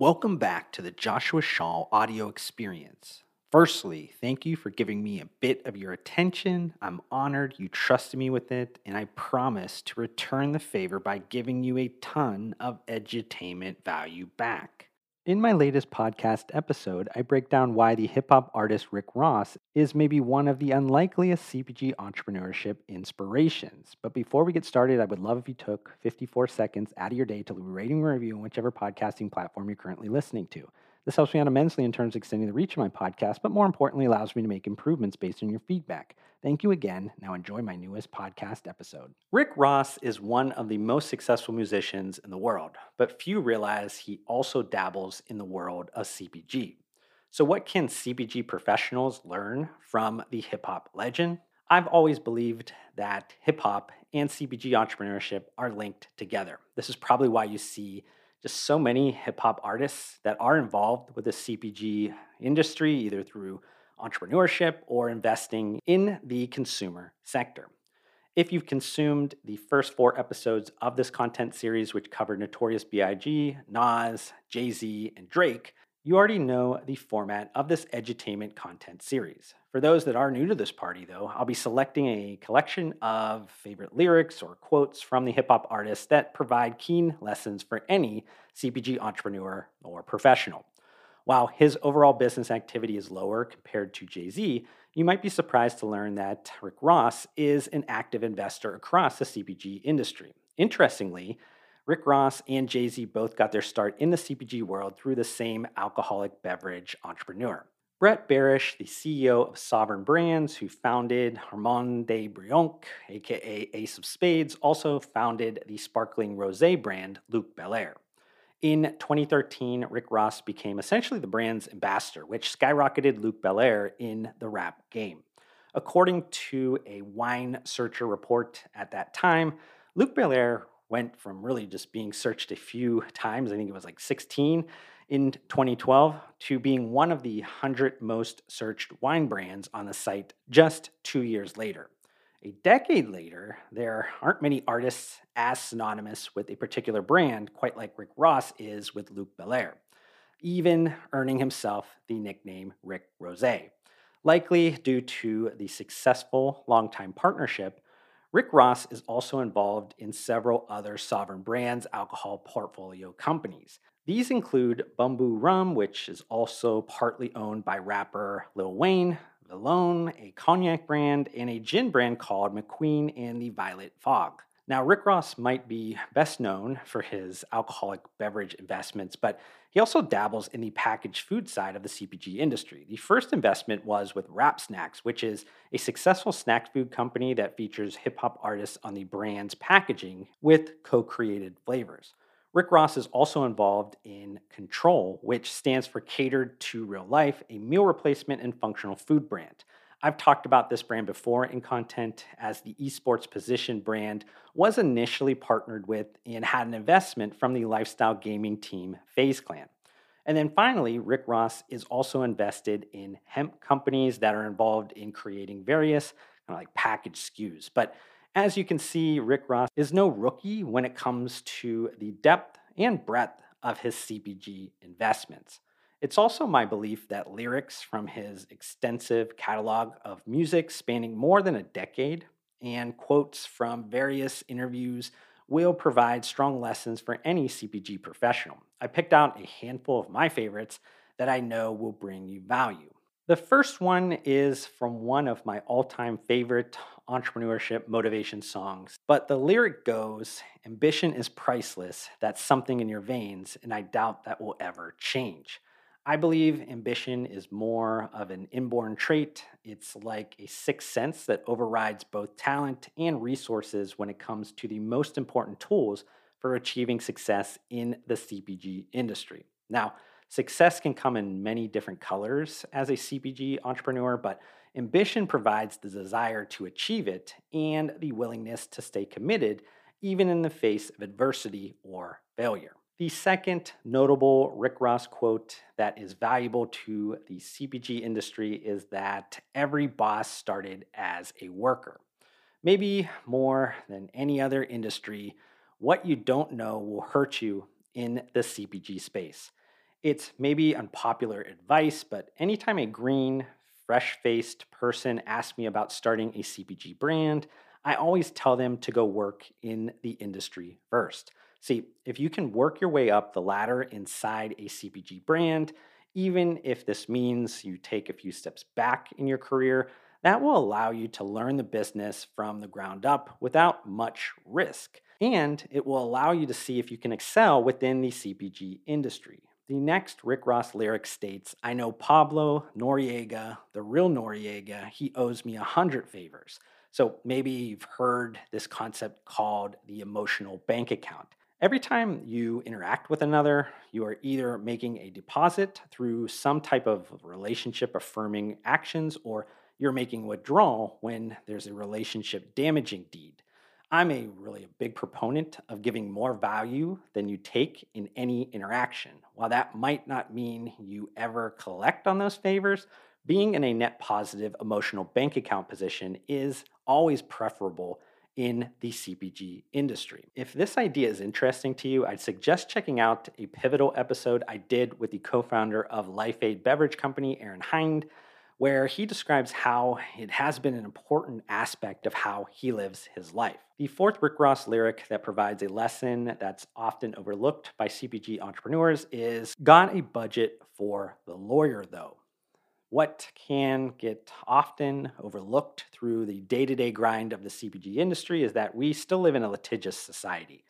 Welcome back to the Joshua Shaw audio experience. Firstly, thank you for giving me a bit of your attention. I'm honored you trusted me with it, and I promise to return the favor by giving you a ton of edutainment value back. In my latest podcast episode, I break down why the hip hop artist Rick Ross is maybe one of the unlikeliest CPG entrepreneurship inspirations. But before we get started, I would love if you took 54 seconds out of your day to leave a rating or review on whichever podcasting platform you're currently listening to. This helps me out immensely in terms of extending the reach of my podcast, but more importantly, allows me to make improvements based on your feedback. Thank you again. Now enjoy my newest podcast episode. Rick Ross is one of the most successful musicians in the world, but few realize he also dabbles in the world of CPG. So, what can CPG professionals learn from the hip hop legend? I've always believed that hip hop and CPG entrepreneurship are linked together. This is probably why you see just so many hip hop artists that are involved with the CPG industry, either through entrepreneurship or investing in the consumer sector. If you've consumed the first four episodes of this content series, which covered Notorious B.I.G., Nas, Jay Z, and Drake, you already know the format of this edutainment content series. For those that are new to this party, though, I'll be selecting a collection of favorite lyrics or quotes from the hip hop artists that provide keen lessons for any CPG entrepreneur or professional. While his overall business activity is lower compared to Jay Z, you might be surprised to learn that Rick Ross is an active investor across the CPG industry. Interestingly, Rick Ross and Jay Z both got their start in the CPG world through the same alcoholic beverage entrepreneur. Brett Berish, the CEO of Sovereign Brands, who founded Armand de Brignac, aka Ace of Spades, also founded the sparkling rose brand Luc Belaire. In 2013, Rick Ross became essentially the brand's ambassador, which skyrocketed Luc Belaire in the rap game. According to a Wine Searcher report at that time, Luc Belaire went from really just being searched a few times, I think it was like 16 in 2012, to being one of the 100 most searched wine brands on the site just two years later. A decade later, there aren't many artists as synonymous with a particular brand, quite like Rick Ross is with Luc Belaire, even earning himself the nickname Rick Rozay. Likely due to the successful longtime partnership Rick Ross is also involved in several other Sovereign Brands alcohol portfolio companies. These include Bumbu Rum, which is also partly owned by rapper Lil Wayne, Villon, a cognac brand, and a gin brand called McQueen and the Violet Fog. Now, Rick Ross might be best known for his alcoholic beverage investments, but he also dabbles in the packaged food side of the CPG industry. The first investment was with Rap Snacks, which is a successful snack food company that features hip hop artists on the brand's packaging with co created flavors. Rick Ross is also involved in CTRL, which stands for Catered to Real Life, a meal replacement and functional food brand. I've talked about this brand before in content as the esports position brand was initially partnered with and had an investment from the lifestyle gaming team FaZe Clan. And then finally, Rick Ross is also invested in hemp companies that are involved in creating various kind of like packaged SKUs. But as you can see, Rick Ross is no rookie when it comes to the depth and breadth of his CPG investments. It's also my belief that lyrics from his extensive catalog of music spanning more than a decade and quotes from various interviews will provide strong lessons for any CPG professional. I picked out a handful of my favorites that I know will bring you value. The first one is from one of my all time favorite entrepreneurship motivation songs. But the lyric goes Ambition is priceless, that's something in your veins, and I doubt that will ever change. I believe ambition is more of an inborn trait. It's like a sixth sense that overrides both talent and resources when it comes to the most important tools for achieving success in the CPG industry. Now, success can come in many different colors as a CPG entrepreneur, but ambition provides the desire to achieve it and the willingness to stay committed even in the face of adversity or failure. The second notable Rick Ross quote that is valuable to the CPG industry is that every boss started as a worker. Maybe more than any other industry, what you don't know will hurt you in the CPG space. It's maybe unpopular advice, but anytime a green, fresh faced person asks me about starting a CPG brand, I always tell them to go work in the industry first. See, if you can work your way up the ladder inside a CPG brand, even if this means you take a few steps back in your career, that will allow you to learn the business from the ground up without much risk. And it will allow you to see if you can excel within the CPG industry. The next Rick Ross lyric states I know Pablo Noriega, the real Noriega, he owes me a hundred favors. So maybe you've heard this concept called the emotional bank account. Every time you interact with another, you are either making a deposit through some type of relationship affirming actions or you're making withdrawal when there's a relationship damaging deed. I'm a really a big proponent of giving more value than you take in any interaction. While that might not mean you ever collect on those favors, being in a net positive emotional bank account position is always preferable in the CPG industry. If this idea is interesting to you, I'd suggest checking out a pivotal episode I did with the co founder of LifeAid Beverage Company, Aaron Hinde, where he describes how it has been an important aspect of how he lives his life. The fourth Rick Ross lyric that provides a lesson that's often overlooked by CPG entrepreneurs is Got a budget for the lawyer, though. What can get often overlooked through the day to day grind of the CPG industry is that we still live in a litigious society.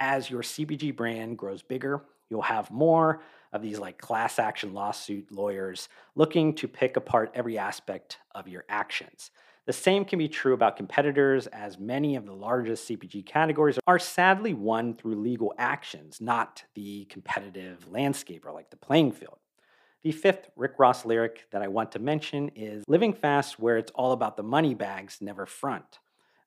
As your CPG brand grows bigger, you'll have more of these like class action lawsuit lawyers looking to pick apart every aspect of your actions. The same can be true about competitors, as many of the largest CPG categories are sadly won through legal actions, not the competitive landscape or like the playing field. The fifth Rick Ross lyric that I want to mention is Living Fast, where it's all about the money bags, never front.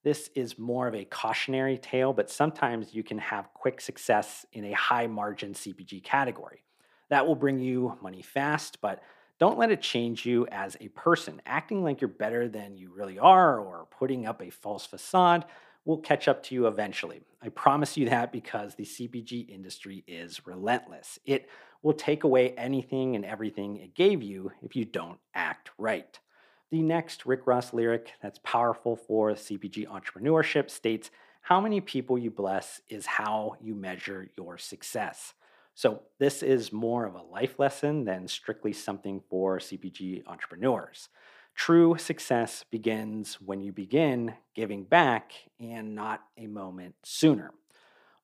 This is more of a cautionary tale, but sometimes you can have quick success in a high margin CPG category. That will bring you money fast, but don't let it change you as a person. Acting like you're better than you really are or putting up a false facade will catch up to you eventually. I promise you that because the CPG industry is relentless. It will take away anything and everything it gave you if you don't act right. The next Rick Ross lyric that's powerful for CPG entrepreneurship states How many people you bless is how you measure your success. So, this is more of a life lesson than strictly something for CPG entrepreneurs. True success begins when you begin giving back and not a moment sooner.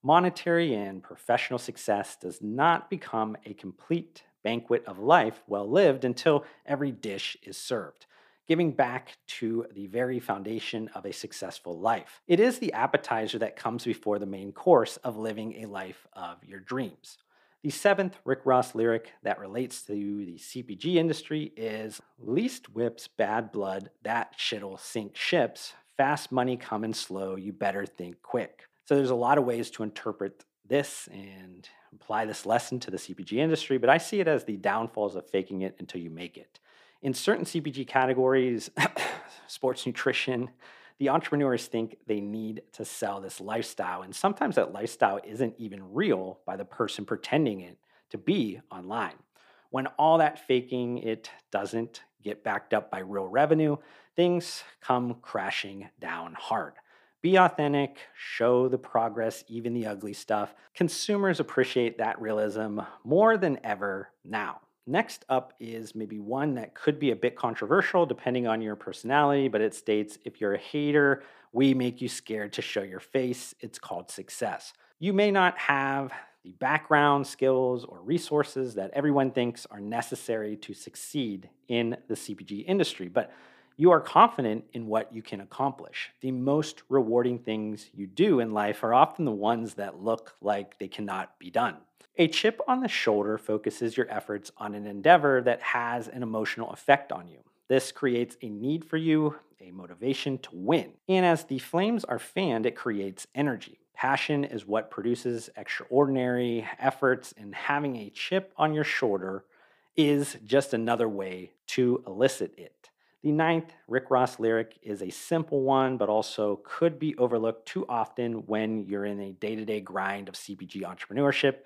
Monetary and professional success does not become a complete banquet of life well lived until every dish is served, giving back to the very foundation of a successful life. It is the appetizer that comes before the main course of living a life of your dreams. The seventh Rick Ross lyric that relates to the CPG industry is Least whips, bad blood, that shit'll sink ships. Fast money coming slow, you better think quick. So there's a lot of ways to interpret this and apply this lesson to the CPG industry, but I see it as the downfalls of faking it until you make it. In certain CPG categories, sports nutrition, the entrepreneurs think they need to sell this lifestyle. And sometimes that lifestyle isn't even real by the person pretending it to be online. When all that faking it doesn't get backed up by real revenue, things come crashing down hard. Be authentic, show the progress, even the ugly stuff. Consumers appreciate that realism more than ever now. Next up is maybe one that could be a bit controversial depending on your personality, but it states if you're a hater, we make you scared to show your face. It's called success. You may not have the background, skills, or resources that everyone thinks are necessary to succeed in the CPG industry, but you are confident in what you can accomplish. The most rewarding things you do in life are often the ones that look like they cannot be done. A chip on the shoulder focuses your efforts on an endeavor that has an emotional effect on you. This creates a need for you, a motivation to win. And as the flames are fanned, it creates energy. Passion is what produces extraordinary efforts, and having a chip on your shoulder is just another way to elicit it. The ninth Rick Ross lyric is a simple one, but also could be overlooked too often when you're in a day to day grind of CPG entrepreneurship.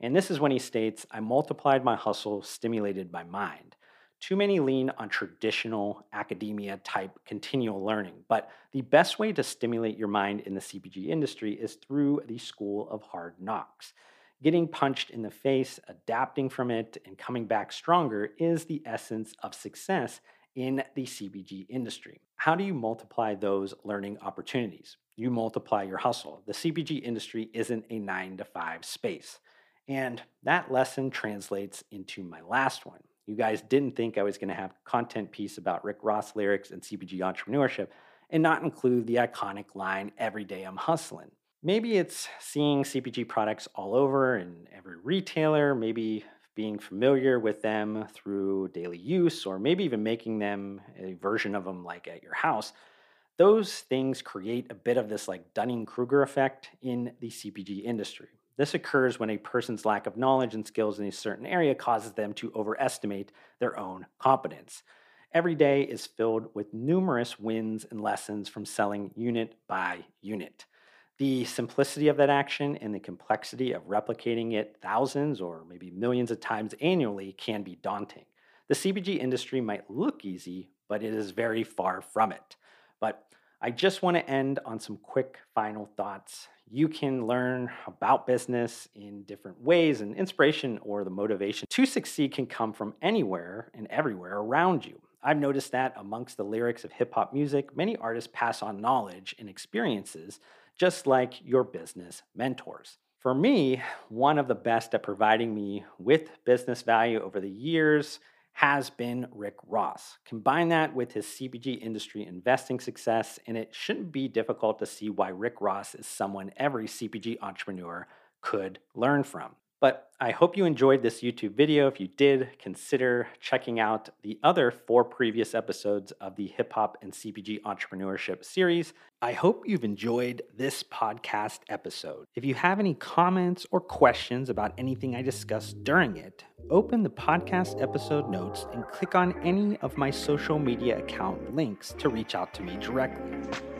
And this is when he states, I multiplied my hustle, stimulated my mind. Too many lean on traditional academia type continual learning, but the best way to stimulate your mind in the CPG industry is through the school of hard knocks. Getting punched in the face, adapting from it, and coming back stronger is the essence of success in the CPG industry. How do you multiply those learning opportunities? You multiply your hustle. The CPG industry isn't a nine to five space. And that lesson translates into my last one you guys didn't think I was going to have a content piece about Rick Ross lyrics and CPG entrepreneurship and not include the iconic line, Every day I'm hustling. Maybe it's seeing CPG products all over in every retailer, maybe being familiar with them through daily use, or maybe even making them a version of them like at your house. Those things create a bit of this like Dunning Kruger effect in the CPG industry. This occurs when a person's lack of knowledge and skills in a certain area causes them to overestimate their own competence. Every day is filled with numerous wins and lessons from selling unit by unit. The simplicity of that action and the complexity of replicating it thousands or maybe millions of times annually can be daunting. The CPG industry might look easy, but it is very far from it. But I just want to end on some quick final thoughts. You can learn about business in different ways, and inspiration or the motivation to succeed can come from anywhere and everywhere around you. I've noticed that amongst the lyrics of hip hop music, many artists pass on knowledge and experiences just like your business mentors. For me, one of the best at providing me with business value over the years has been Rick Ross. Combine that with his CPG industry investing success, and it shouldn't be difficult to see why Rick Ross is someone every CPG entrepreneur could learn from. But I hope you enjoyed this YouTube video. If you did, consider checking out the other four previous episodes of the Hip Hop and CPG Entrepreneurship series. I hope you've enjoyed this podcast episode. If you have any comments or questions about anything I discussed during it, open the podcast episode notes and click on any of my social media account links to reach out to me directly.